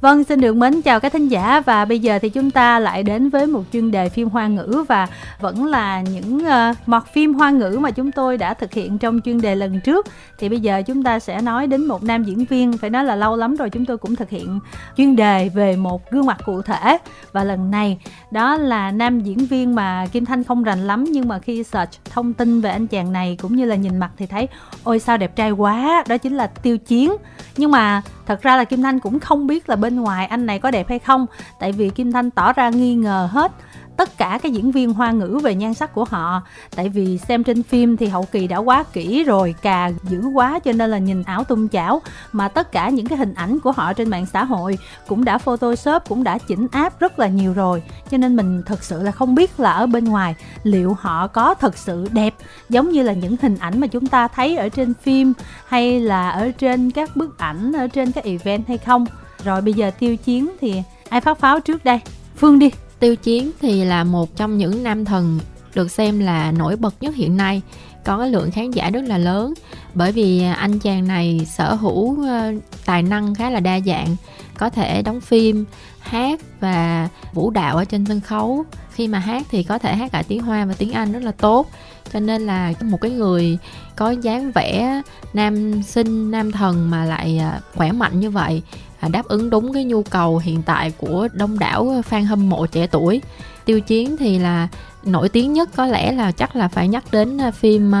Vâng, xin được mến chào các thính giả và bây giờ thì chúng ta lại đến với một chuyên đề phim hoa ngữ và vẫn là những uh, mọt phim hoa ngữ mà chúng tôi đã thực hiện trong chuyên đề lần trước. Thì bây giờ chúng ta sẽ nói đến một nam diễn viên, phải nói là lâu lắm rồi chúng tôi cũng thực hiện chuyên đề về một gương mặt cụ thể và lần này đó là nam diễn viên mà Kim Thanh không rành lắm nhưng mà khi search thông tin về anh chàng này cũng như là nhìn mặt thì thấy ôi sao đẹp trai quá, đó chính là Tiêu Chiến. Nhưng mà thật ra là Kim Thanh cũng không biết là bên bên ngoài anh này có đẹp hay không? Tại vì kim thanh tỏ ra nghi ngờ hết tất cả các diễn viên hoa ngữ về nhan sắc của họ. Tại vì xem trên phim thì hậu kỳ đã quá kỹ rồi, cà dữ quá cho nên là nhìn ảo tung chảo. Mà tất cả những cái hình ảnh của họ trên mạng xã hội cũng đã photoshop, cũng đã chỉnh áp rất là nhiều rồi. Cho nên mình thật sự là không biết là ở bên ngoài liệu họ có thật sự đẹp giống như là những hình ảnh mà chúng ta thấy ở trên phim hay là ở trên các bức ảnh, ở trên các event hay không rồi bây giờ tiêu chiến thì ai phát pháo trước đây? Phương đi. Tiêu chiến thì là một trong những nam thần được xem là nổi bật nhất hiện nay, có cái lượng khán giả rất là lớn. Bởi vì anh chàng này sở hữu ờ, tài năng khá là đa dạng, có thể đóng phim, hát và vũ đạo ở trên sân khấu. Khi mà hát thì có thể hát cả tiếng hoa và tiếng anh rất là tốt. Cho nên là một cái người có dáng vẻ nam sinh, nam thần mà lại ờ, khỏe mạnh như vậy À, đáp ứng đúng cái nhu cầu hiện tại của đông đảo à, fan hâm mộ trẻ tuổi. Tiêu chiến thì là nổi tiếng nhất, có lẽ là chắc là phải nhắc đến à, phim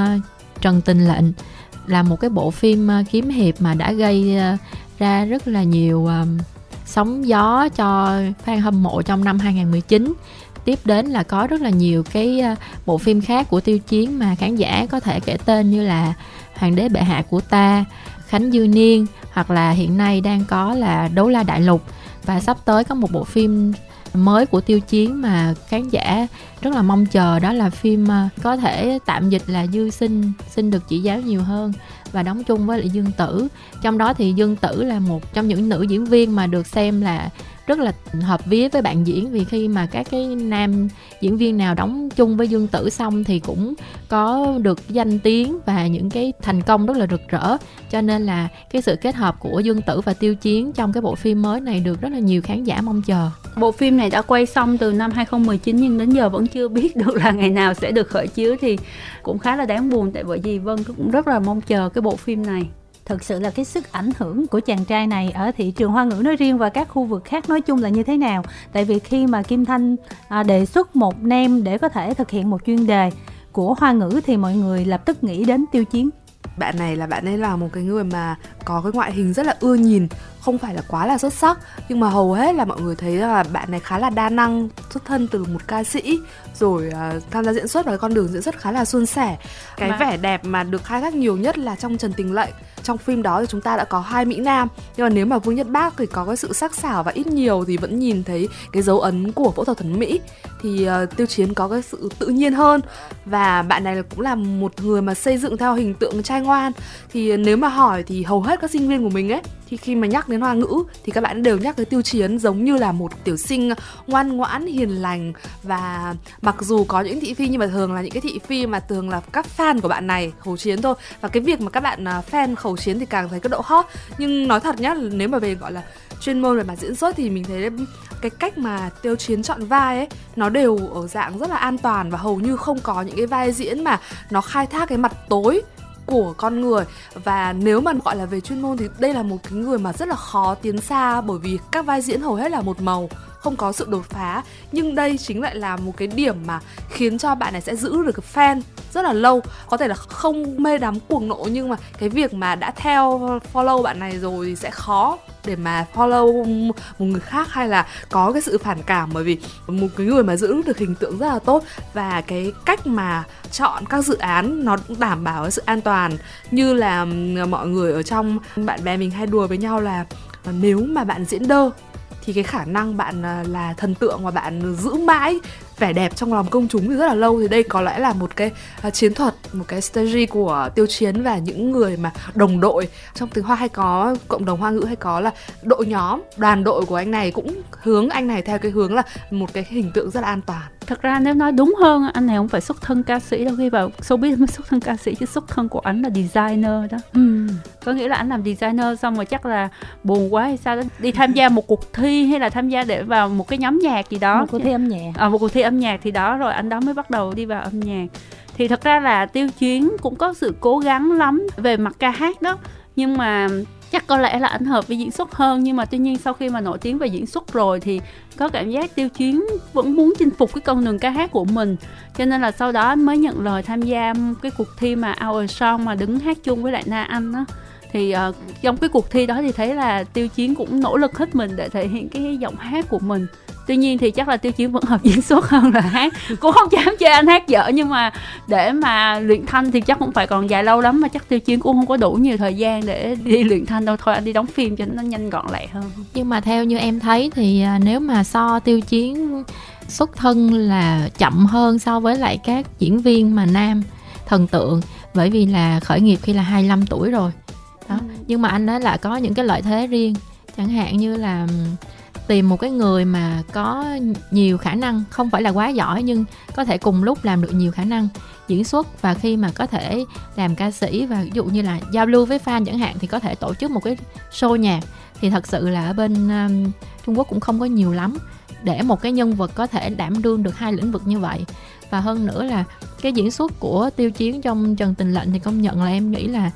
trần tình lệnh, là một cái bộ phim kiếm hiệp mà đã gây ra rất là nhiều sóng gió cho fan hâm mộ trong năm 2019 tiếp đến là có rất là nhiều cái bộ phim khác của tiêu chiến mà khán giả có thể kể tên như là hoàng đế bệ hạ của ta, khánh dư niên hoặc là hiện nay đang có là đấu la đại lục. Và sắp tới có một bộ phim mới của tiêu chiến mà khán giả rất là mong chờ, đó là phim ờ, có thể tạm dịch là dư sinh xin được chỉ giáo nhiều hơn và đóng chung với lại dương tử. Trong đó thì dương tử là một trong những nữ diễn viên mà được xem là rất là hợp vía với bạn diễn. Vì khi mà các cái nam diễn viên nào đóng chung với Dương Tử xong thì cũng có được danh tiếng và những cái thành công rất là rực rỡ. Cho nên là cái sự kết hợp của Dương Tử và Tiêu Chiến trong cái bộ phim mới này được rất là nhiều khán giả mong chờ. Bộ phim này đã quay xong từ năm 2019 nhưng đến giờ vẫn chưa biết được là ngày nào sẽ được khởi chiếu thì cũng khá là đáng buồn. Tại bởi vì Vân cũng rất là mong chờ cái bộ phim này thực sự là cái sức ảnh hưởng của chàng trai này ở thị trường hoa ngữ nói riêng và các khu vực khác nói chung là như thế nào? Tại vì khi mà kim thanh à, đề xuất một nem để có thể thực hiện một chuyên đề của hoa ngữ thì mọi người lập tức nghĩ đến tiêu chiến bạn này là bạn ấy là một cái người mà có cái ngoại hình rất là ưa nhìn không phải là quá là xuất sắc nhưng mà hầu hết là mọi người thấy là bạn này khá là đa năng xuất thân từ một ca sĩ rồi uh, tham gia diễn xuất và con đường diễn xuất khá là suôn sẻ. Cái mà... vẻ đẹp mà được khai thác nhiều nhất là trong Trần Tình Lệnh. Trong phim đó thì chúng ta đã có hai mỹ nam nhưng mà nếu mà Vương Nhất Bác thì có cái sự sắc sảo và ít nhiều thì vẫn nhìn thấy cái dấu ấn của phẫu thuật thẩm mỹ thì uh, Tiêu Chiến có cái sự tự nhiên hơn. Và bạn này cũng là một người mà xây dựng theo hình tượng trai ngoan. Thì nếu mà hỏi thì hầu hết các sinh viên của mình ấy thì khi mà nhắc đến hoa ngữ thì các bạn đều nhắc tới tiêu chiến giống như là một tiểu sinh ngoan ngoãn, hiền lành. Và mặc dù có những thị phi nhưng mà thường là những cái thị phi mà thường là các fan của bạn này, khẩu chiến thôi. Và cái việc mà các bạn à, fan khẩu chiến thì càng thấy cái độ hot. Nhưng nói thật nhá, nếu mà về gọi là chuyên môn về mặt diễn xuất thì mình thấy cái cách mà tiêu chiến chọn vai ấy, nó đều ở dạng rất là an toàn và hầu như không có những cái vai diễn mà nó khai thác cái mặt tối của con người. Và nếu mà gọi là về chuyên môn thì đây là một cái người mà rất là khó tiến xa bởi vì các vai diễn hầu hết là một màu không có sự đột phá. Nhưng đây chính lại là một cái điểm mà khiến cho bạn này sẽ giữ được cái fan rất là lâu. Có thể là không mê đắm cuồng nộ, nhưng mà cái việc mà đã theo follow bạn này rồi thì sẽ khó để mà follow một người khác hay là có cái sự phản cảm. Bởi vì một cái người mà giữ được hình tượng rất là tốt và cái cách mà chọn các dự án nó đảm bảo cái sự an toàn, như là mọi người ở trong bạn bè mình hay đùa với nhau là ờ, nếu mà bạn diễn đơ thì cái khả năng bạn à, là thần tượng và bạn giữ mãi vẻ đẹp trong lòng công chúng thì rất là lâu. Thì đây có lẽ là một cái à, chiến thuật, một cái strategy của tiêu chiến và những người mà đồng đội. Trong tiếng hoa hay có, cộng đồng hoa ngữ hay có là đội nhóm, đoàn đội của anh này cũng hướng anh này theo cái hướng là một cái hình tượng rất là an toàn thật ra nếu nói đúng hơn anh này không phải xuất thân ca sĩ đâu. Khi vào showbiz mới xuất thân ca sĩ chứ xuất thân của anh là designer đó. Ừ. có nghĩa là anh làm designer xong rồi chắc là buồn quá hay sao đó. Đi tham gia một cuộc thi hay là tham gia để vào một cái nhóm nhạc gì đó. Một cuộc thi âm nhạc. À, một cuộc thi âm nhạc thì đó rồi anh đó mới bắt đầu đi vào âm nhạc. Thì thật ra là tiêu chiến cũng có sự cố gắng lắm về mặt ca hát đó. Nhưng mà chắc có lẽ là ảnh hợp với diễn xuất hơn, nhưng mà tuy nhiên sau khi mà nổi tiếng về diễn xuất rồi thì có cảm giác tiêu chiến vẫn muốn chinh phục cái con đường ca hát của mình. Cho nên là sau đó anh mới nhận lời tham gia cái cuộc thi mà Our Song mà đứng hát chung với lại Na Anh đó thì uh, trong cái cuộc thi đó thì thấy là tiêu chiến cũng nỗ lực hết mình để thể hiện cái giọng hát của mình. Tuy nhiên thì chắc là tiêu chiến vẫn hợp diễn xuất hơn là hát. Cũng không dám chơi anh hát dở nhưng mà để mà luyện thanh thì chắc cũng phải còn dài lâu lắm mà chắc tiêu chiến cũng không có đủ nhiều thời gian để đi luyện thanh đâu. Thôi anh đi đóng phim cho nó nhanh gọn lẹ hơn. Nhưng mà theo như em thấy thì à, nếu mà so tiêu chiến xuất thân là chậm hơn so với lại các diễn viên mà nam thần tượng bởi vì là khởi nghiệp khi là 25 tuổi rồi nhưng mà anh ấy lại có những cái lợi thế riêng. Chẳng hạn như là tìm một cái người mà có nhiều khả năng không phải là quá giỏi nhưng có thể cùng lúc làm được nhiều khả năng diễn xuất và khi mà có thể làm ca sĩ và ví dụ như là giao lưu với fan chẳng hạn thì có thể tổ chức một cái show nhạc. Thì thật sự là ở bên um, Trung Quốc cũng không có nhiều lắm để một cái nhân vật có thể đảm đương được hai lĩnh vực như vậy. Và hơn nữa là cái diễn xuất của tiêu chiến trong trần tình lệnh thì công nhận là em nghĩ là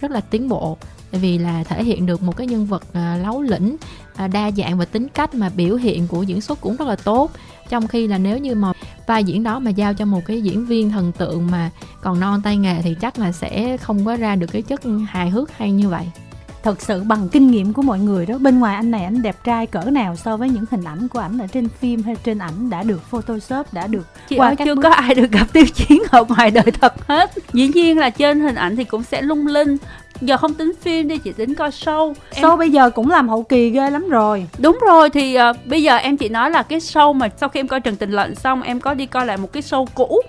rất là tiến bộ vì là thể hiện được một cái nhân vật à, lấu lĩnh à, đa dạng và tính cách mà biểu hiện của diễn xuất cũng rất là tốt. Trong khi là nếu như mà vai diễn đó mà giao cho một cái diễn viên thần tượng mà còn non tay nghề thì chắc là sẽ không có ra được cái chất hài hước hay như vậy thật sự bằng kinh nghiệm của mọi người đó. Bên ngoài anh này anh đẹp trai cỡ nào so với những hình ảnh của ảnh ở trên phim hay trên ảnh đã được photoshop đã được chị qua ơi, chưa bước... có ai được gặp tiêu chiến ở ngoài đời thật hết. Dĩ nhiên là trên hình ảnh thì cũng sẽ lung linh. Giờ không tính phim đi chị tính coi show. Show em... bây giờ cũng làm hậu kỳ ghê lắm rồi. Đúng rồi thì uh, bây giờ em chỉ nói là cái show mà sau khi em coi trần tình lệnh xong em có đi coi lại một cái show cũ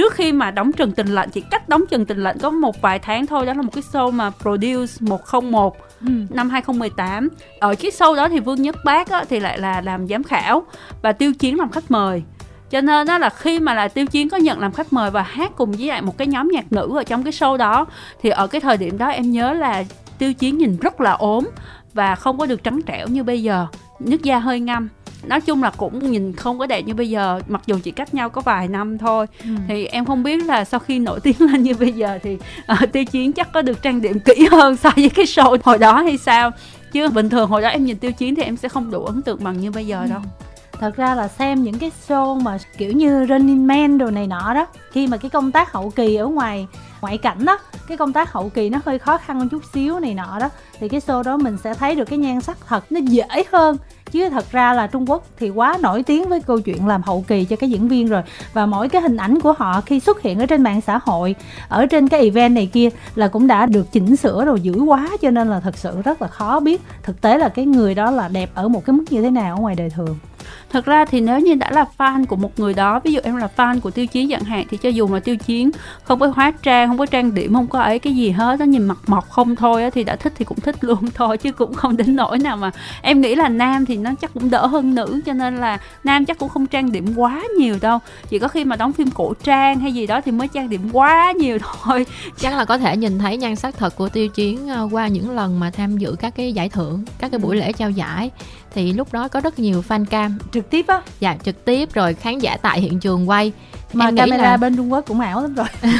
trước khi mà đóng Trần Tình Lệnh chỉ cách đóng Trần Tình Lệnh có một vài tháng thôi đó là một cái show mà Produce 101 ừ. năm 2018 ở cái show đó thì Vương Nhất Bác á, thì lại là làm giám khảo và Tiêu Chiến làm khách mời. Cho nên đó là khi mà là tiêu chiến có nhận làm khách mời và hát cùng với lại một cái nhóm nhạc nữ ở trong cái show đó thì ở cái thời điểm đó em nhớ là tiêu chiến nhìn rất là ốm và không có được trắng trẻo như bây giờ nước da hơi ngâm nói chung là cũng nhìn không có đẹp như bây giờ mặc dù chỉ cách nhau có vài năm thôi. Ừ. thì em không biết là sau khi nổi tiếng lên như bây giờ thì uh, tiêu chiến chắc có được trang điểm kỹ hơn so với cái show hồi đó hay sao? Chứ bình thường hồi đó em nhìn tiêu chiến thì em sẽ không đủ ấn tượng bằng như bây giờ đâu. Ừ thật ra là xem những cái show mà kiểu như Running Man đồ này nọ đó khi mà cái công tác hậu kỳ ở ngoài ngoại cảnh đó cái công tác hậu kỳ nó hơi khó khăn một chút xíu này nọ đó thì cái show đó mình sẽ thấy được cái nhan sắc thật nó dễ hơn chứ thật ra là Trung Quốc thì quá nổi tiếng với câu chuyện làm hậu kỳ cho cái diễn viên rồi. Và mỗi cái hình ảnh của họ khi xuất hiện ở trên mạng xã hội, ở trên cái event này kia là cũng đã được chỉnh sửa rồi dữ quá, cho nên là thật sự rất là khó biết. Thực tế là cái người đó là đẹp ở một cái mức như thế nào ở ngoài đời thường thật ra thì nếu như đã là fan của một người đó ví dụ em là fan của tiêu chiến chẳng hạn thì cho dù mà tiêu chiến không có hóa trang không có trang điểm không có ấy cái gì hết nó nhìn mặt mộc không thôi á, thì đã thích thì cũng thích luôn thôi chứ cũng không đến nỗi nào mà em nghĩ là nam thì nó chắc cũng đỡ hơn nữ cho nên là nam chắc cũng không trang điểm quá nhiều đâu. Chỉ có khi mà đóng phim cổ trang hay gì đó thì mới trang điểm quá nhiều thôi. Chắc là có thể nhìn thấy nhan sắc thật của tiêu chiến ờ, qua những lần mà tham dự các cái giải thưởng các cái buổi lễ trao giải thì lúc đó có rất nhiều fan cam. Trực tiếp á? Dạ trực tiếp rồi khán giả tại hiện trường quay. Mà em camera là... bên Trung Quốc cũng ảo lắm rồi.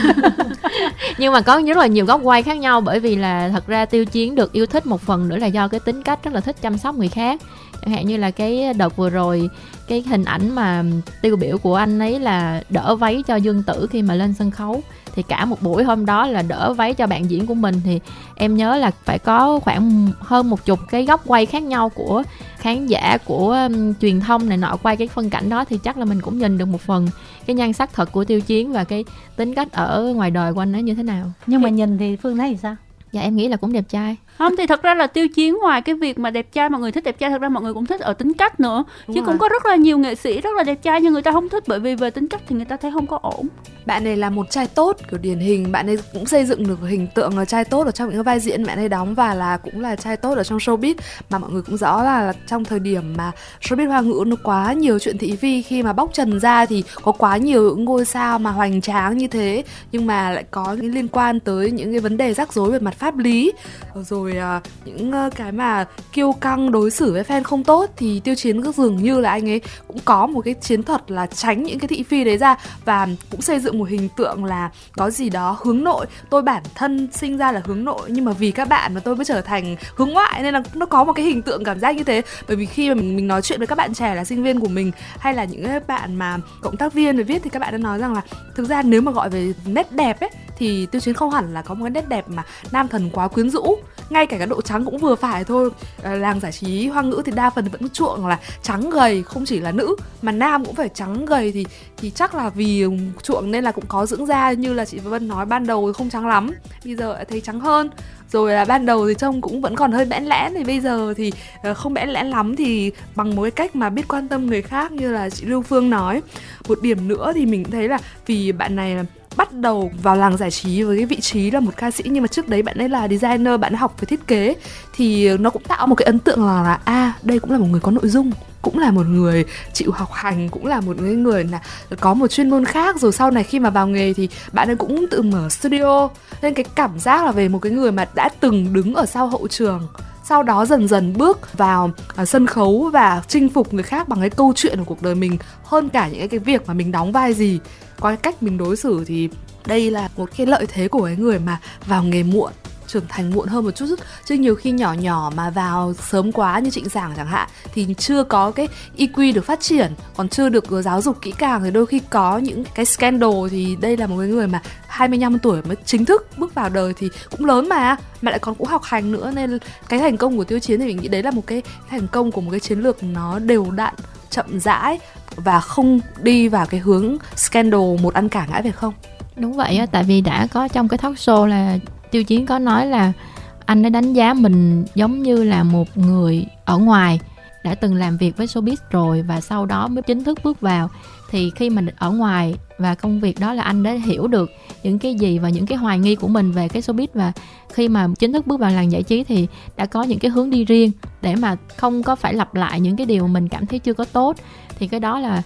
Nhưng mà có rất là nhiều góc quay khác nhau bởi vì là thật ra tiêu chiến được yêu thích một phần nữa là do cái tính cách rất là thích chăm sóc người khác. Chẳng hạn như là cái đợt vừa rồi cái hình ảnh mà tiêu biểu của anh ấy là đỡ váy cho dương tử khi mà lên sân khấu thì cả một buổi hôm đó là đỡ váy cho bạn diễn của mình. Thì em nhớ là phải có khoảng hơn một chục cái góc quay khác nhau của khán giả của um, truyền thông này nọ quay cái phân cảnh đó. Thì chắc là mình cũng nhìn được một phần cái nhan sắc thật của tiêu chiến và cái tính cách ở ngoài đời của anh ấy như thế nào. Nhưng mà nhìn thì phương thấy thì sao? Dạ em nghĩ là cũng đẹp trai không thì thật ra là tiêu chiến ngoài cái việc mà đẹp trai mọi người thích đẹp trai thật ra mọi người cũng thích ở tính cách nữa. Đúng chứ rồi. cũng có rất là nhiều nghệ sĩ rất là đẹp trai nhưng người ta không thích bởi vì về tính cách thì người ta thấy không có ổn. Bạn này là một trai tốt kiểu điển hình bạn ấy cũng xây dựng được hình tượng là trai tốt ở trong những cái vai diễn bạn ấy đóng và là cũng là trai tốt ở trong showbiz. Mà mọi người cũng rõ là, là trong thời điểm mà showbiz hoa ngữ nó quá nhiều chuyện thị phi khi mà bóc trần ra thì có quá nhiều ngôi sao mà hoành tráng như thế nhưng mà lại có những liên quan tới những cái vấn đề rắc rối về mặt pháp lý. Rồi à, những uh, cái mà kiêu căng đối xử với fan không tốt thì tiêu chiến cứ dường như là anh ấy cũng có một cái chiến thuật là tránh những cái thị phi đấy ra và cũng xây dựng một hình tượng là có gì đó hướng nội. Tôi bản thân sinh ra là hướng nội nhưng mà vì các bạn mà tôi mới trở thành hướng ngoại nên là nó có một cái hình tượng cảm giác như thế. Bởi vì khi mà mình mình nói chuyện với các bạn trẻ là sinh viên của mình hay là những cái bạn mà cộng tác viên để viết thì các bạn đã nói rằng là thực ra nếu mà gọi về nét đẹp ấy thì tiêu chiến không hẳn là có một cái nét đẹp mà nam thần quá quyến rũ ngay cả cái độ trắng cũng vừa phải thôi. Ờ, làng giải trí hoa ngữ thì đa phần vẫn chuộng là trắng gầy, không chỉ là nữ, mà nam cũng phải trắng gầy thì thì chắc là vì ừ, chuộng nên là cũng có dưỡng da. Như là chị Vân nói, ban đầu thì không trắng lắm, bây giờ lại thấy trắng hơn. Rồi là ban đầu thì trông cũng vẫn còn hơi bẽn lẽn thì bây giờ thì ờ, không bẽn lẽn lắm thì bằng một cái cách mà biết quan tâm người khác như là chị Lưu Phương nói. Một điểm nữa thì mình thấy là vì bạn này là bắt đầu vào làng giải trí với cái vị trí là một ca sĩ. Nhưng mà trước đấy bạn ấy là designer bạn ấy học về thiết kế. Thì nó cũng tạo một cái ấn tượng là là a à, đây cũng là một người có nội dung cũng là một người chịu học hành cũng là một cái người là có một chuyên môn khác. Rồi sau này khi mà vào nghề thì bạn ấy cũng tự mở studio. Nên cái cảm giác là về một cái người mà đã từng đứng ở sau hậu trường sau đó dần dần bước vào uh, sân khấu và chinh phục người khác bằng cái câu chuyện của cuộc đời mình hơn cả những cái việc mà mình đóng vai gì qua cái cách mình đối xử thì đây là một cái lợi thế của cái người mà vào nghề muộn, trưởng thành muộn hơn một chút chứ nhiều khi nhỏ nhỏ mà vào sớm quá như trịnh giảng chẳng hạn, thì chưa có cái EQ được phát triển, còn chưa được giáo dục kỹ càng, thì đôi khi có những cái scandal thì đây là một cái người mà 25 tuổi mới chính thức bước vào đời thì cũng lớn mà mà lại còn cũng học hành nữa. Nên cái thành công của tiêu chiến thì mình nghĩ đấy là một cái thành công của một cái chiến lược nó đều đặn chậm rãi và không đi vào cái hướng scandal một ăn cả ngã về không? Đúng vậy á, tại vì đã có trong cái talk show là tiêu chiến có nói là anh ấy đánh giá mình giống như là một người ở ngoài, đã từng làm việc với showbiz rồi và sau đó mới chính thức bước vào. Thì khi mình ở ngoài và công việc đó là anh đã hiểu được những cái gì và những cái hoài nghi của mình về cái showbiz. Và khi mà chính thức bước vào làng giải trí thì đã có những cái hướng đi riêng để mà không có phải lặp lại những cái điều mình cảm thấy chưa có tốt. Thì cái đó là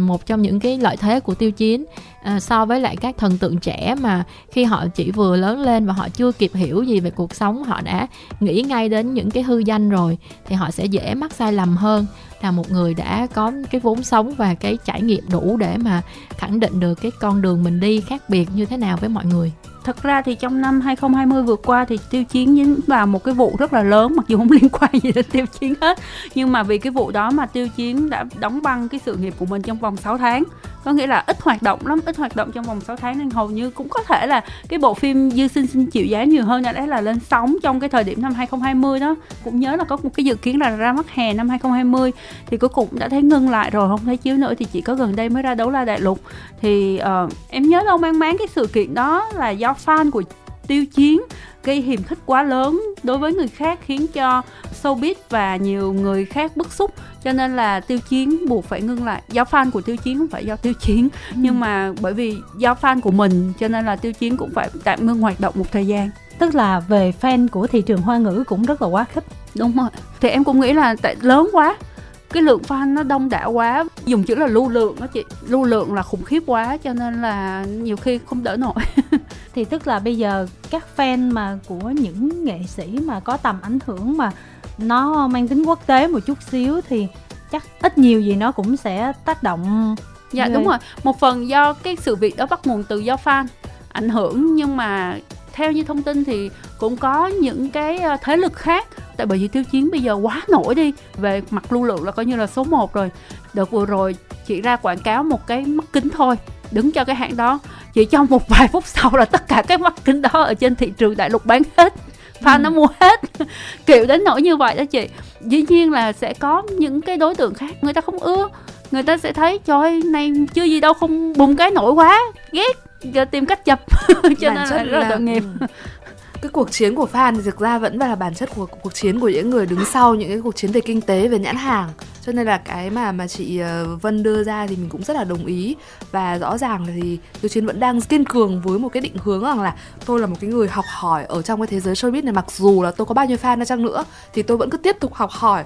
một trong những cái lợi thế của tiêu chiến. À, so với lại các thần tượng trẻ mà khi họ chỉ vừa lớn lên và họ chưa kịp hiểu gì về cuộc sống họ đã nghĩ ngay đến những cái hư danh rồi thì họ sẽ dễ mắc sai lầm hơn là một người đã có cái vốn sống và cái trải nghiệm đủ để mà khẳng định được cái con đường mình đi khác biệt như thế nào với mọi người thật ra thì trong năm 2020 vừa qua thì tiêu chiến dính vào một cái vụ rất là lớn mặc dù không liên quan gì đến tiêu chiến hết. Nhưng mà vì cái vụ đó mà tiêu chiến đã đóng băng cái sự nghiệp của mình trong vòng 6 tháng. Có nghĩa là ít hoạt động lắm ít hoạt động trong vòng 6 tháng nên hầu như cũng có thể là cái bộ phim dư sinh xin chịu giá nhiều hơn đấy là lên sóng trong cái thời điểm năm 2020 đó. Cũng nhớ là có một cái dự kiến là ra mắt hè năm 2020 thì cuối cùng đã thấy ngưng lại rồi không thấy chiếu nữa thì chỉ có gần đây mới ra đấu la đại lục. Thì uh, em nhớ đâu mang máng cái sự kiện đó là do fan của tiêu chiến gây hiềm khích quá lớn đối với người khác khiến cho showbiz và nhiều người khác bức xúc. Cho nên là tiêu chiến buộc phải ngưng lại. Do fan của tiêu chiến không phải do tiêu chiến ừ. nhưng mà bởi vì do fan của mình cho nên là tiêu chiến cũng phải tạm ngưng hoạt động một thời gian. Tức là về fan của thị trường hoa ngữ cũng rất là quá khích. Đúng rồi. Thì em cũng nghĩ là tại lớn quá cái lượng fan nó đông đảo quá. Dùng chữ là lưu lượng đó chị. Lưu lượng là khủng khiếp quá cho nên là nhiều khi không đỡ nổi. Thì tức là bây giờ các fan mà của những nghệ sĩ mà có tầm ảnh hưởng mà nó mang tính quốc tế một chút xíu thì chắc ít nhiều gì nó cũng sẽ tác động dạ đúng rồi. Một phần do cái sự việc đó bắt nguồn từ do fan ảnh hưởng nhưng mà theo như thông tin thì cũng có những cái thế lực khác tại bởi vì tiêu chiến bây giờ quá nổi đi về mặt lưu lượng là coi như là số 1 rồi. Đợt vừa rồi chị ra quảng cáo một cái mắt kính thôi đứng cho cái hãng đó. Chỉ trong một vài phút sau là tất cả các mắt kính đó ở trên thị trường đại lục bán hết fan ừ. nó mua hết. Kiểu đến nỗi như vậy đó chị. Dĩ nhiên là sẽ có những cái đối tượng khác người ta không ưa. Người ta sẽ thấy trời này chưa gì đâu không bùng cái nổi quá ghét giờ tìm cách chập cho nên là rất là tội nghiệp cái cuộc chiến của fan thì thực ra vẫn là bản chất của cuộc chiến của những người đứng sau những cái cuộc chiến về kinh tế, về nhãn hàng. Cho nên là cái mà mà chị ờ, Vân đưa ra thì mình cũng rất là đồng ý. Và rõ ràng thì Tiêu Chiến vẫn đang kiên cường với một cái định hướng rằng là tôi là một cái người học hỏi ở trong cái thế giới showbiz này. Mặc dù là tôi có bao nhiêu fan ra chăng nữa, thì tôi vẫn cứ tiếp tục học hỏi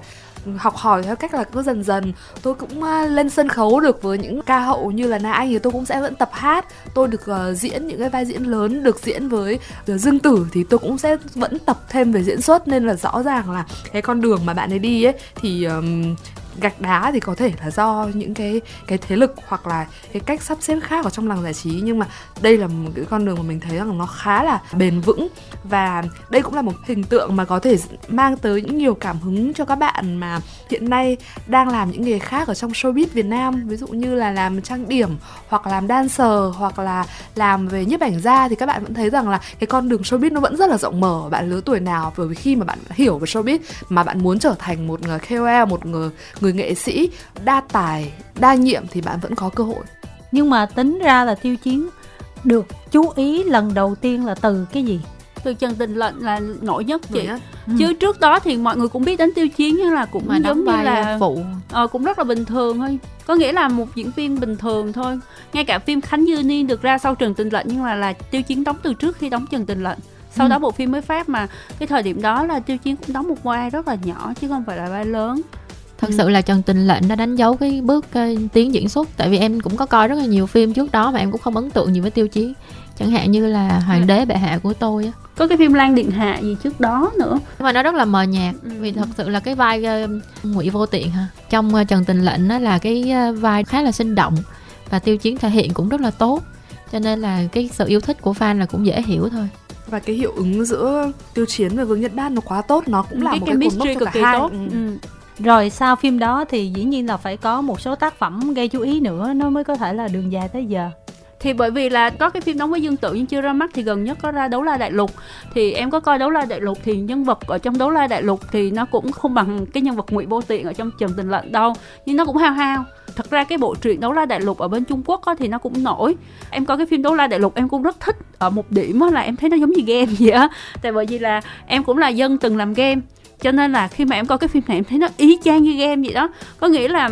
học hỏi theo cách là cứ dần dần. Tôi cũng lên sân khấu được với những ca hậu như là na anh thì tôi cũng sẽ vẫn tập hát. Tôi được uh, diễn những cái vai diễn lớn được diễn với ờ, dương tử thì tôi cũng sẽ vẫn tập thêm về diễn xuất. Nên là rõ ràng là cái con đường mà bạn ấy đi ấy thì um, gạch đá thì có thể là do những cái cái thế lực hoặc là cái cách sắp xếp khác ở trong làng giải trí. Nhưng mà đây là một cái con đường mà mình thấy rằng nó khá là bền vững. Và đây cũng là một hình tượng mà có thể mang tới những nhiều cảm hứng cho các bạn mà hiện nay đang làm những nghề khác ở trong showbiz Việt Nam. Ví dụ như là làm trang điểm, hoặc làm dancer, hoặc là làm về nhiếp ảnh gia thì các bạn vẫn thấy rằng là cái con đường showbiz nó vẫn rất là rộng mở. Bạn lứa tuổi nào, bởi vì khi mà bạn hiểu về showbiz mà bạn muốn trở thành một người KOL một người người nghệ sĩ đa tài đa nhiệm thì bạn vẫn có cơ hội. Nhưng mà tính ra là tiêu chiến được chú ý lần đầu tiên là từ cái gì? Từ Trần Tình Lệnh là nổi nhất chị. Nhất. Ừ. chứ trước đó thì mọi người cũng biết đến Tiêu Chiến nhưng là cũng mà giống đóng như vai là phụ. Ờ, cũng rất là bình thường thôi. Có nghĩa là một diễn viên bình thường thôi. Ngay cả phim Khánh Dư Niên được ra sau Trần Tình Lệnh nhưng mà là Tiêu Chiến đóng từ trước khi đóng Trần Tình Lệnh. Sau Ừ. đó bộ phim mới phát mà. Cái thời điểm đó là Tiêu Chiến cũng đóng một vai rất là nhỏ chứ không phải là vai lớn thật Ừ. sự là Trần Tình Lệnh đã đánh dấu cái bước ờ, tiến diễn xuất. Tại vì em cũng có coi rất là nhiều phim trước đó mà em cũng không ấn tượng gì với tiêu chí. Chẳng hạn như là Hoàng đế bệ hạ của tôi á. Có cái phim Lan Điện Hạ gì trước đó nữa. Nhưng mà nó rất là mờ nhạt Ừ. vì thật sự là cái vai ờ, ngụy vô tiện ha. Trong ờ, Trần Tình Lệnh nó là cái ờ, vai khá là sinh động và tiêu chiến thể hiện cũng rất là tốt. Cho nên là cái sự yêu thích của fan là cũng dễ hiểu thôi. Và cái hiệu ứng giữa tiêu chiến và vương nhật bát nó quá tốt nó cũng là cái một cái cột mốc cho cực cả kỳ hai. tốt. Ừ. ừ rồi sau phim đó thì dĩ nhiên là phải có một số tác phẩm gây chú ý nữa nó mới có thể là đường dài tới giờ. Thì bởi vì là có cái phim đóng với Dương Tử nhưng chưa ra mắt thì gần nhất có ra Đấu La Đại Lục. Thì em có coi Đấu La Đại Lục thì nhân vật ở trong Đấu La Đại Lục thì nó cũng không bằng cái nhân vật ngụy vô tiện ở trong Trần Tình Lệnh đâu nhưng nó cũng hao hao. Thật ra cái bộ truyện Đấu La Đại Lục ở bên Trung Quốc á, thì nó cũng nổi. Em coi cái phim Đấu La Đại Lục em cũng rất thích. Ở một điểm á là em thấy nó giống như game vậy á. Tại bởi vì là em cũng là dân từng làm game cho nên là khi mà em coi cái phim này em thấy nó ý chang như game vậy đó. Có nghĩa là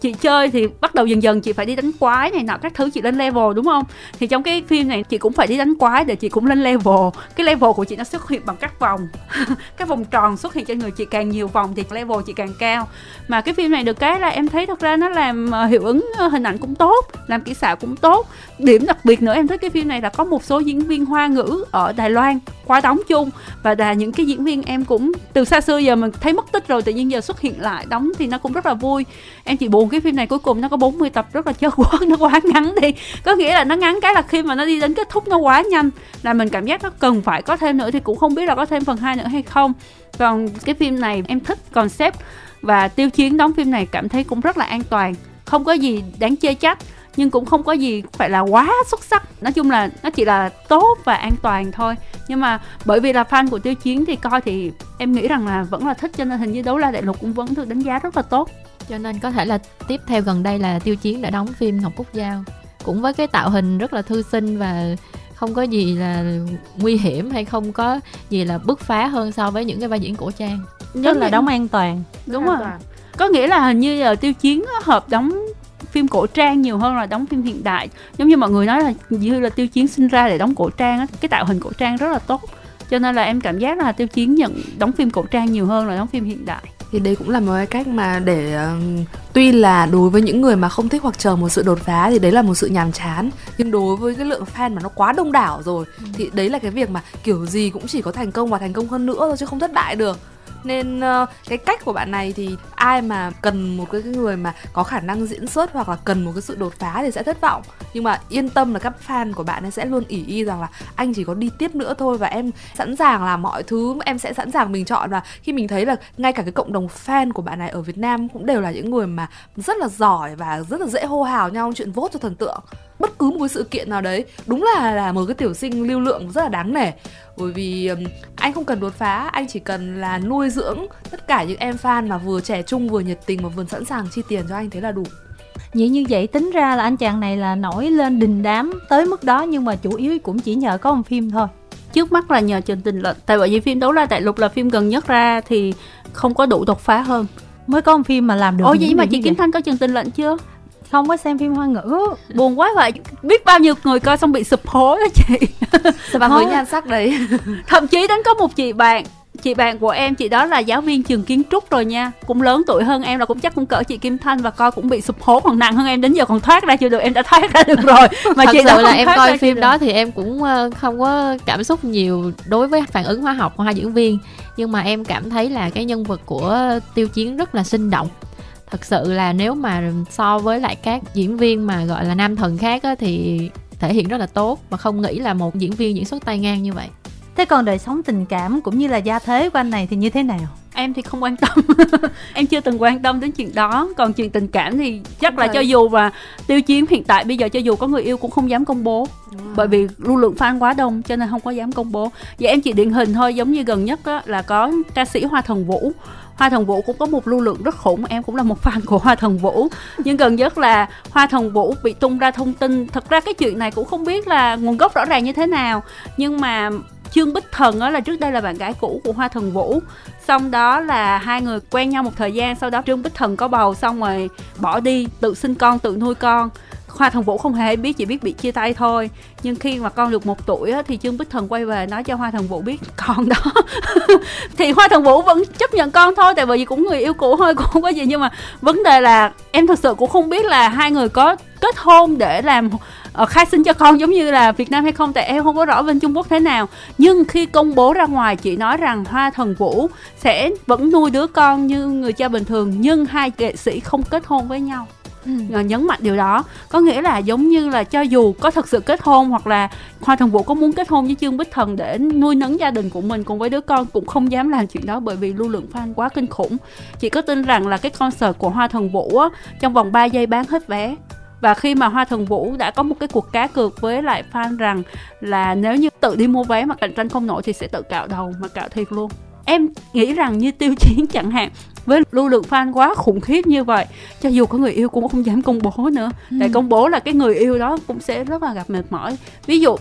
chị chơi thì bắt đầu dần dần chị phải đi đánh quái này nọ, các thứ chị lên level, đúng không? Thì trong cái phim này chị cũng phải đi đánh quái để chị cũng lên level. Cái level của chị nó xuất hiện bằng các vòng. Các vòng tròn xuất hiện trên người chị càng nhiều vòng thì level chị càng cao. Mà cái phim này được cái là em thấy thật ra nó làm ờ, hiệu ứng ờ, hình ảnh cũng tốt, làm kỹ xảo cũng tốt. Điểm đặc biệt nữa, em thấy cái phim này là có một số diễn viên hoa ngữ ở Đài Loan khóa đóng chung. Và là những cái diễn viên em cũng từ xa xưa giờ mình thấy mất tích rồi tự nhiên giờ xuất hiện lại, đóng thì nó cũng rất là vui. Em chỉ buồn cái phim này cuối cùng nó có 40 tập rất là chớ quá nó quá ngắn đi. Có nghĩa là nó ngắn cái là khi mà nó đi đến kết thúc nó quá nhanh, là mình cảm giác nó cần phải có thêm nữa thì cũng không biết là có thêm phần 2 nữa hay không. Còn cái phim này em thích concept và tiêu chiến đóng phim này cảm thấy cũng rất là an toàn, không có gì đáng chê trách nhưng cũng không có gì phải là quá xuất sắc. Nói chung là nó chỉ là tốt và an toàn thôi. Nhưng mà bởi vì là fan của tiêu chiến thì coi thì em nghĩ rằng là vẫn là thích cho nên hình như đấu la đại lục cũng vẫn được đánh giá rất là tốt. Cho nên có thể là tiếp theo gần đây là tiêu chiến đã đóng phim ngọc cúc giao. Cũng với cái tạo hình rất là thư sinh và không có gì là nguy hiểm hay không có gì là bứt phá hơn so với những cái vai diễn cổ trang. Rất là đóng an toàn. Đúng rồi. có nghĩa là hình như là tiêu chiến hợp đóng phim cổ trang nhiều hơn là đóng phim hiện đại. Giống như mọi người nói là như là tiêu chiến sinh ra để đóng cổ trang á cái tạo hình cổ trang rất là tốt. Cho nên là em cảm giác là tiêu chiến nhận đóng phim cổ trang nhiều hơn là đóng phim hiện đại. Thì đấy cũng là một cái cách mà để ờ, tuy là đối với những người mà không thích hoặc chờ một sự đột phá thì đấy là một sự nhàm chán nhưng đối với cái lượng fan mà nó quá đông đảo rồi thì đấy là cái việc mà kiểu gì cũng chỉ có thành công và thành công hơn nữa thôi chứ không thất bại được nên uh, cái cách của bạn này thì ai mà cần một cái người mà có khả năng diễn xuất hoặc là cần một cái sự đột phá thì sẽ thất vọng. Nhưng mà yên tâm là các fan của bạn ấy sẽ luôn ỉ y rằng là anh chỉ có đi tiếp nữa thôi và em sẵn sàng làm mọi thứ em sẽ sẵn sàng mình chọn. Và khi mình thấy là ngay cả cái cộng đồng fan của bạn này ở Việt Nam cũng đều là những người mà rất là giỏi và rất là dễ hô hào nhau chuyện vốt cho thần tượng bất cứ một cái sự kiện nào đấy. Đúng là là một cái tiểu sinh lưu lượng rất là đáng nể. Bởi vì ừm, anh không cần đột phá anh chỉ cần là nuôi dưỡng tất cả những em fan mà vừa trẻ trung vừa nhiệt tình và vừa sẵn sàng chi tiền cho anh thế là đủ. Vậy như vậy tính ra là anh chàng này là nổi lên đình đám tới mức đó nhưng mà chủ yếu cũng chỉ nhờ có một phim thôi. trước mắt là nhờ Trần Tình Lệnh tại bởi vì phim đấu la đại lục là phim gần nhất ra thì không có đủ đột phá hơn. Mới có một phim mà làm được ôi vậy mà chị Kim Thanh có Trần Tình Lệnh chưa không có xem phim hoa ngữ. Buồn quá vậy. Biết bao nhiêu người coi xong bị sụp hố đó chị. Và với nhan sắc đấy. Thậm chí đến có một chị bạn chị bạn của em chị đó là giáo viên trường kiến trúc rồi nha. Cũng lớn tuổi hơn em là cũng chắc cũng cỡ chị kim thanh và coi cũng bị sụp hố còn nặng hơn em đến giờ còn thoát ra chưa được em đã thoát ra được rồi. Mà Thật chị sự là em coi phim đó thì em cũng ờ, không có cảm xúc nhiều đối với phản ứng hóa học của hai diễn viên. Nhưng mà em cảm thấy là cái nhân vật của tiêu chiến rất là sinh động thật sự là nếu mà so với lại các diễn viên mà gọi là nam thần khác á, thì thể hiện rất là tốt và không nghĩ là một diễn viên diễn xuất tay ngang như vậy. Thế còn đời sống tình cảm cũng như là gia thế của anh này thì như thế nào? Em thì không quan tâm. Em chưa từng quan tâm đến chuyện đó. Còn chuyện tình cảm thì chắc Đúng là rồi. cho dù và tiêu chiến hiện tại bây giờ cho dù có người yêu cũng không dám công bố. Bởi vì lưu lượng fan quá đông cho nên không có dám công bố. Vậy em chỉ điển hình thôi giống như gần nhất á, là có ca sĩ hoa thần vũ Hoa Thần Vũ cũng có một lưu lượng rất khủng Em cũng là một fan của Hoa Thần Vũ. Nhưng gần nhất là Hoa Thần Vũ bị tung ra thông tin. Thật ra cái chuyện này cũng không biết là nguồn gốc rõ ràng như thế nào. Nhưng mà Trương Bích Thần đó là trước đây là bạn gái cũ của Hoa Thần Vũ. Xong đó là hai người quen nhau một thời gian Sau đó Trương Bích Thần có bầu xong rồi bỏ đi Tự sinh con, tự nuôi con. Hoa Thần Vũ không hề biết chỉ biết bị chia tay thôi. Nhưng khi mà con được một tuổi á, thì Trương Bích Thần quay về nói cho Hoa Thần Vũ biết con đó. Thì Hoa Thần Vũ vẫn chấp nhận con thôi tại vì cũng người yêu cũ thôi cũng không có gì. Nhưng mà vấn đề là em thật sự cũng không biết là hai người có kết hôn để làm uh, khai sinh cho con giống như là Việt Nam hay không tại em không có rõ bên Trung Quốc thế nào. Nhưng khi công bố ra ngoài chị nói rằng Hoa Thần Vũ sẽ vẫn nuôi đứa con như người cha bình thường nhưng hai nghệ sĩ không kết hôn với nhau ừ. nhấn mạnh điều đó. Có nghĩa là giống như là cho dù có thật sự kết hôn hoặc là hoa thần vũ có muốn kết hôn với trương bích thần để nuôi nấng gia đình của mình cùng với đứa con cũng không dám làm chuyện đó bởi vì lưu lượng fan quá kinh khủng. Chị có tin rằng là cái concert của hoa thần vũ á, trong vòng 3 giây bán hết vé. Và khi mà Hoa Thần Vũ đã có một cái cuộc cá cược với lại fan rằng là nếu như tự đi mua vé mà cạnh tranh không nổi thì sẽ tự cạo đầu mà cạo thiệt luôn. Em nghĩ rằng như tiêu chiến chẳng hạn với lưu lượng fan quá khủng khiếp như vậy. Cho dù có người yêu cũng không dám công bố nữa. Ừ. tại công bố là cái người yêu đó cũng sẽ rất là gặp mệt mỏi. Ví dụ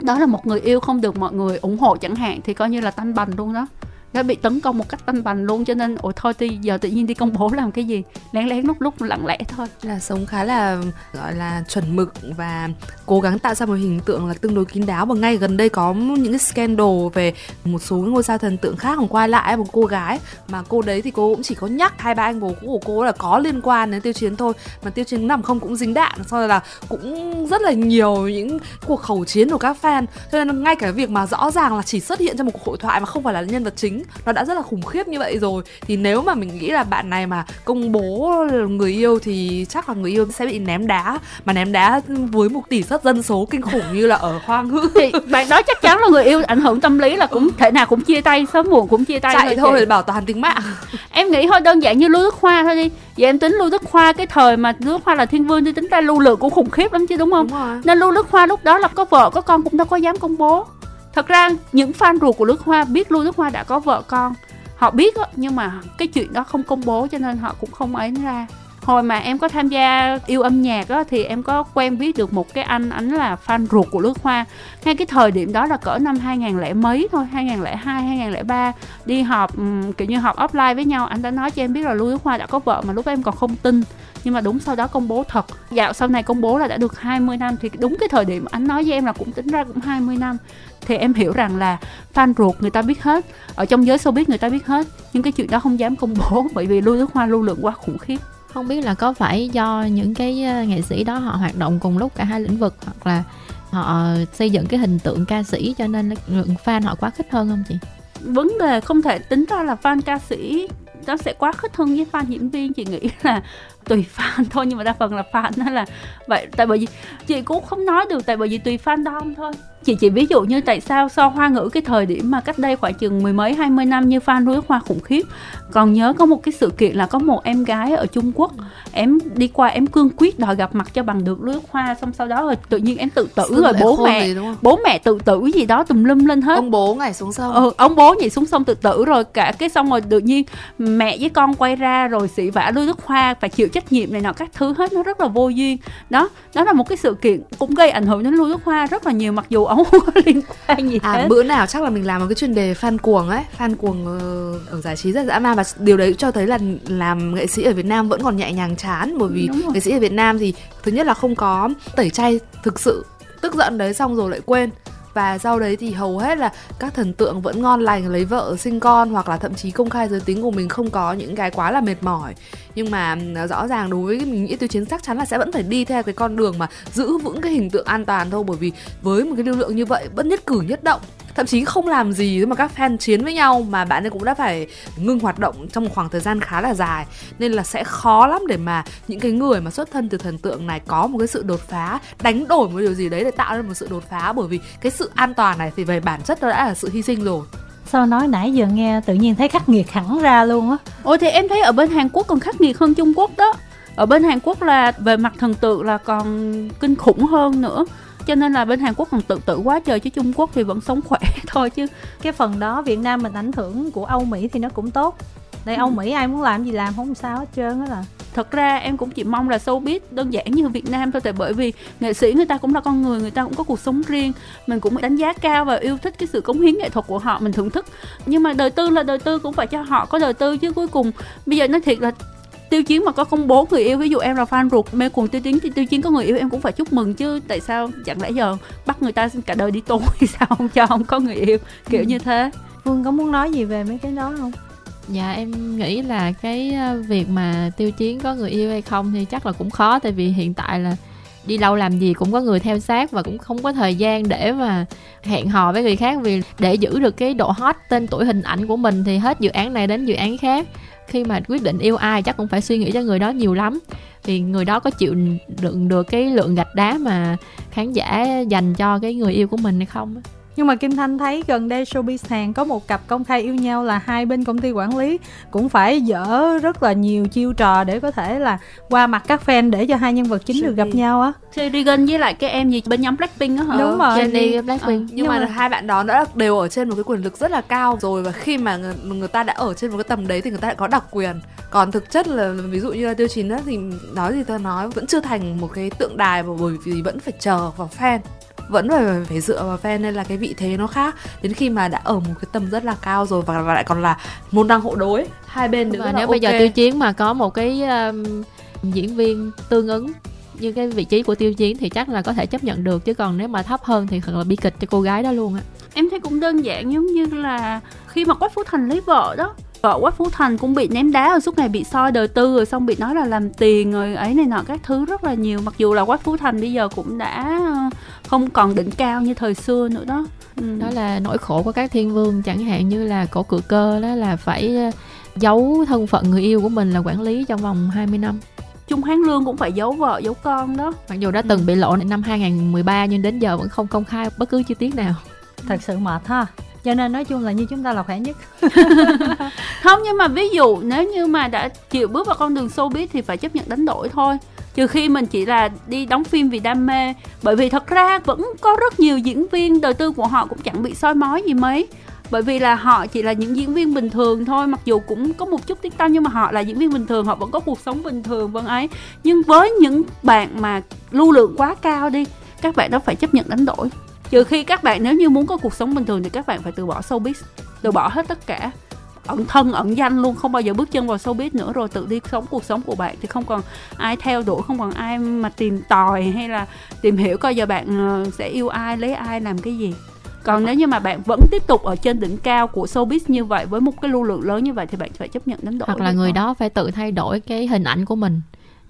đó là một người yêu không được mọi người ủng hộ chẳng hạn thì coi như là tanh bành luôn đó đã bị tấn công một cách tanh bành luôn, cho nên ủa thôi thì giờ tự nhiên đi công bố làm cái gì, lén lén lúc lúc lặng lẽ thôi. Là sống khá là, gọi là, chuẩn mực và cố gắng tạo ra một hình tượng là tương đối kín đáo. Và ngay gần đây có những cái scandal về một số ngôi sao thần tượng khác còn quay lại, một cô gái mà cô đấy thì cô cũng chỉ có nhắc hai ba anh bố của cô là có liên quan đến tiêu chiến thôi. Mà tiêu chiến nằm không cũng dính đạn sau là cũng rất là nhiều những cuộc khẩu chiến của các fan. Cho nên ngay cả việc mà rõ ràng là chỉ xuất hiện trong một cuộc hội thoại mà không phải là nhân vật chính nó đã rất là khủng khiếp như vậy rồi. Thì nếu mà mình nghĩ là bạn này mà công bố người yêu thì chắc là người yêu sẽ bị ném đá. Mà ném đá với một tỷ suất dân số kinh khủng như là ở hoa ngữ. Thì bạn đó chắc chắn là người yêu ảnh hưởng tâm lý là cũng thể nào cũng chia tay sớm muộn cũng chia tay chạy thôi, thôi bảo toàn tính mạng. Em nghĩ thôi đơn giản như lưu đức khoa thôi đi. Vậy em tính lưu đức khoa cái thời mà lưu đức khoa là thiên vương thì tính ra lưu lượng cũng khủng khiếp lắm chứ đúng không? Đúng rồi. nên lưu đức khoa lúc đó là có vợ có con cũng đâu có dám công bố thật ra những fan ruột của nước Hoa biết luôn nước Hoa đã có vợ con. Họ biết đó, nhưng mà cái chuyện đó không công bố cho nên họ cũng không ấy ra hồi mà em có tham gia yêu âm nhạc á thì em có quen biết được một cái anh ảnh là fan ruột của nước Hoa ngay cái thời điểm đó là cỡ năm 2000 lẻ mấy thôi 2002 2003 đi họp um, kiểu như họp offline với nhau. Anh đã nói cho em biết là Lưu Đức Hoa đã có vợ mà lúc em còn không tin. Nhưng mà đúng sau đó công bố thật. Dạo sau này công bố là đã được 20 năm thì đúng cái thời điểm anh nói với em là cũng tính ra cũng 20 năm. Thì em hiểu rằng là fan ruột người ta biết hết. Ở trong giới showbiz người ta biết hết. Nhưng cái chuyện đó không dám công bố bởi vì lưu đức hoa lưu lượng quá khủng khiếp không biết là có phải do những cái ờ, nghệ sĩ đó họ hoạt động cùng lúc cả hai lĩnh vực hoặc là họ xây dựng cái hình tượng ca sĩ cho nên lượng fan họ quá khích hơn không chị? Vấn đề không thể tính ra là fan ca sĩ nó sẽ quá khích hơn với fan diễn viên, chị nghĩ là tùy fan thôi nhưng mà đa phần là fan đó là vậy. Tại bởi vì chị cũng không nói được tại bởi vì tùy fan đông thôi. Chị chỉ ví dụ như tại sao so hoa ngữ cái thời điểm mà cách đây khoảng chừng mười mấy hai mươi năm như fan núi hoa khủng khiếp. Còn nhớ có một cái sự kiện là có một em gái ở Trung Quốc em đi qua em cương quyết đòi gặp mặt cho bằng được nước hoa xong sau đó rồi tự nhiên em tự tử Sư rồi bố mẹ bố mẹ tự tử gì đó tùm lum lên hết. Ông bố nhảy xuống sông. Ừ, ông bố nhảy xuống sông tự tử rồi cả cái xong rồi tự nhiên mẹ với con quay ra rồi sĩ vả đức hoa phải chịu trách nhiệm này nọ các thứ hết nó rất là vô duyên. Đó đó là một cái sự kiện cũng gây ảnh hưởng đến lưu đức hoa rất là nhiều mặc dù ông không có liên quan gì à hết. bữa nào chắc là mình làm một cái chuyên đề fan cuồng ấy fan cuồng ờ, ở giải trí rất dã man và điều đấy cho thấy là làm nghệ sĩ ở Việt Nam vẫn còn nhẹ nhàng chán bởi vì nghệ sĩ ở Việt Nam thì thứ nhất là không có tẩy chay thực sự tức giận đấy xong rồi lại quên và sau đấy thì hầu hết là các thần tượng vẫn ngon lành lấy vợ, sinh con hoặc là thậm chí công khai giới tính của mình không có những cái quá là mệt mỏi. Nhưng mà rõ ràng đối với mình nghĩ tiêu chiến chắc chắn là sẽ vẫn phải đi theo cái con đường mà giữ vững cái hình tượng an toàn thôi. Bởi vì với một cái lưu lượng như vậy vẫn nhất cử nhất động thậm chí không làm gì mà các fan chiến với nhau mà bạn ấy cũng đã phải ngưng hoạt động trong một khoảng thời gian khá là dài. Nên là sẽ khó lắm để mà những cái người mà xuất thân từ thần tượng này có một cái sự đột phá đánh đổi một điều gì đấy để tạo ra một sự đột phá. Bởi vì cái sự an toàn này thì về bản chất nó đã là sự hy sinh rồi. Sao nói nãy giờ nghe tự nhiên thấy khắc nghiệt hẳn ra luôn á. Ôi thì em thấy ở bên Hàn Quốc còn khắc nghiệt hơn Trung Quốc đó. Ở bên Hàn Quốc là về mặt thần tượng là còn kinh khủng hơn nữa cho nên là bên Hàn Quốc còn tự tử quá trời chứ Trung Quốc thì vẫn sống khỏe thôi chứ. Cái phần đó Việt Nam mình ảnh hưởng của Âu Mỹ thì nó cũng tốt. Đây Âu Mỹ ai muốn làm gì làm không sao hết trơn á là. Thật ra em cũng chỉ mong là showbiz đơn giản như Việt Nam thôi tại bởi vì nghệ sĩ người ta cũng là con người người ta cũng có cuộc sống riêng. Mình cũng đánh giá cao và yêu thích cái sự cống hiến nghệ thuật của họ mình thưởng thức. Nhưng mà đời tư là đời tư cũng phải cho họ có đời tư chứ cuối cùng. Bây giờ nói thiệt là tiêu chiến mà có công bố người yêu ví dụ em là fan ruột mê cuồng tiêu chiến thì tiêu chiến có người yêu em cũng phải chúc mừng chứ. Tại sao chẳng lẽ giờ bắt người ta cả đời đi tù thì sao không cho không có người yêu? Kiểu như thế. Phương có muốn nói gì về mấy cái đó không? Dạ em nghĩ là cái ờ, việc mà tiêu chiến có người yêu hay không thì chắc là cũng khó. Tại vì hiện tại là đi đâu làm gì cũng có người theo sát và cũng không có thời gian để mà hẹn hò với người khác. Vì để giữ được cái độ hot tên tuổi hình ảnh của mình thì hết dự án này đến dự án khác khi mà quyết định yêu ai chắc cũng phải suy nghĩ cho người đó nhiều lắm thì người đó có chịu đựng được cái lượng gạch đá mà khán giả dành cho cái người yêu của mình hay không á. Nhưng mà Kim Thanh thấy gần đây showbiz Hàn có một cặp công khai yêu nhau là hai bên công ty quản lý. Cũng phải dở rất là nhiều chiêu trò để có thể là qua mặt các fan để cho hai nhân vật chính được gặp nhau á. Regan với lại cái em gì bên nhóm Blackpink á hả? Đúng rồi. Jennie Blackpink. Nhưng, Nhưng mà, mà- hai bạn đó đã đều ở trên một cái quyền lực rất là cao rồi và khi mà người, người ta đã ở trên một cái tầm đấy thì người ta đã có đặc quyền. Còn thực chất là ví dụ như là tiêu chín á thì nói gì ta nói vẫn chưa thành một cái tượng đài và bởi vì vẫn phải chờ vào fan vẫn phải phải dựa vào fan nên là cái vị thế nó khác. Đến khi mà đã ở một cái tầm rất là cao rồi và, và lại còn là môn đăng hộ đối hai bên và rất nếu là bây giờ tiêu chiến mà có một cái um, diễn viên tương ứng như cái vị trí của tiêu chiến thì chắc là có thể chấp nhận được chứ còn nếu mà thấp hơn thì thật là bi kịch cho cô gái đó luôn á. Em thấy cũng đơn giản giống như là khi mà quách phú thành lấy vợ đó vợ quách phú thành cũng bị ném đá rồi suốt ngày bị soi đời tư rồi xong bị nói là làm tiền rồi ấy này nọ các thứ rất là nhiều. Mặc dù là quách phú thành bây giờ cũng đã ờ, không còn đỉnh cao như thời xưa nữa đó. Ừ. đó là nỗi khổ của các thiên vương chẳng hạn như là cổ cự cơ đó là phải uh, giấu thân phận người yêu của mình là quản lý trong vòng 20 năm. Trung Hán Lương cũng phải giấu vợ giấu con đó. Mặc dù đã từng bị lộ năm 2013 nhưng đến giờ vẫn không công khai bất cứ chi tiết nào. Thật sự mệt ha. Cho nên nói chung là như chúng ta là khỏe nhất. không, nhưng mà ví dụ nếu như mà đã chịu bước vào con đường showbiz thì phải chấp nhận đánh đổi thôi. Trừ khi mình chỉ là đi đóng phim vì đam mê. Bởi vì thật ra vẫn có rất nhiều diễn viên đời tư của họ cũng chẳng bị soi mói gì mấy. Bởi vì là họ chỉ là những diễn viên bình thường thôi, mặc dù cũng có một chút tiếng tăm nhưng mà họ là diễn viên bình thường, họ vẫn có cuộc sống bình thường vân ấy. Nhưng với những bạn mà lưu lượng quá cao đi, các bạn đó phải chấp nhận đánh đổi trừ khi các bạn nếu như muốn có cuộc sống bình thường thì các bạn phải từ bỏ showbiz từ bỏ hết tất cả. Ẩn thân ẩn danh luôn không bao giờ bước chân vào showbiz nữa rồi tự đi sống cuộc sống của bạn thì không còn ai theo đuổi không còn ai mà tìm tòi hay là tìm hiểu coi giờ bạn ờ, sẽ yêu ai lấy ai làm cái gì. Còn nếu như mà bạn vẫn tiếp tục ở trên đỉnh cao của showbiz như vậy với một cái lưu lượng lớn như vậy thì bạn phải chấp nhận đánh đổi hoặc là người đó phải tự thay đổi cái hình ảnh của mình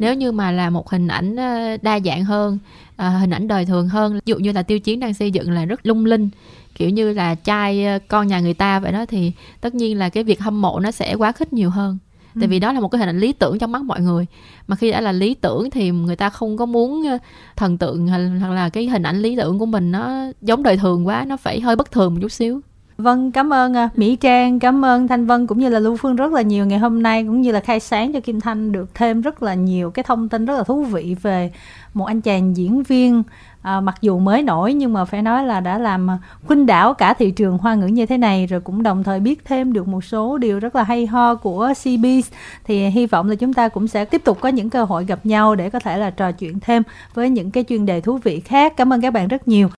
nếu như mà là một hình ảnh ờ, đa dạng hơn ờ, hình ảnh đời thường hơn ví dụ như là tiêu chiến đang xây dựng là rất lung linh kiểu như là trai ờ, con nhà người ta vậy đó thì tất nhiên là cái việc hâm mộ nó sẽ quá khích nhiều hơn. Tại vì đó là một cái hình ảnh lý tưởng trong mắt mọi người. Mà khi đã là lý tưởng thì người ta không có muốn thần tượng hoặc là cái hình ảnh lý tưởng của mình nó giống đời thường quá nó phải hơi bất thường một chút xíu Vâng, cảm ơn à, Mỹ Trang, cảm ơn Thanh Vân cũng như là Lưu Phương rất là nhiều ngày hôm nay cũng như là khai sáng cho Kim Thanh được thêm rất là nhiều cái thông tin rất là thú vị về một anh chàng diễn viên à, mặc dù mới nổi nhưng mà phải nói là đã làm khuynh đảo cả thị trường hoa ngữ như thế này rồi cũng đồng thời biết thêm được một số điều rất là hay ho của CB thì hy vọng là chúng ta cũng sẽ tiếp tục có những cơ hội gặp nhau để có thể là trò chuyện thêm với những cái chuyên đề thú vị khác. Cảm ơn các bạn rất nhiều.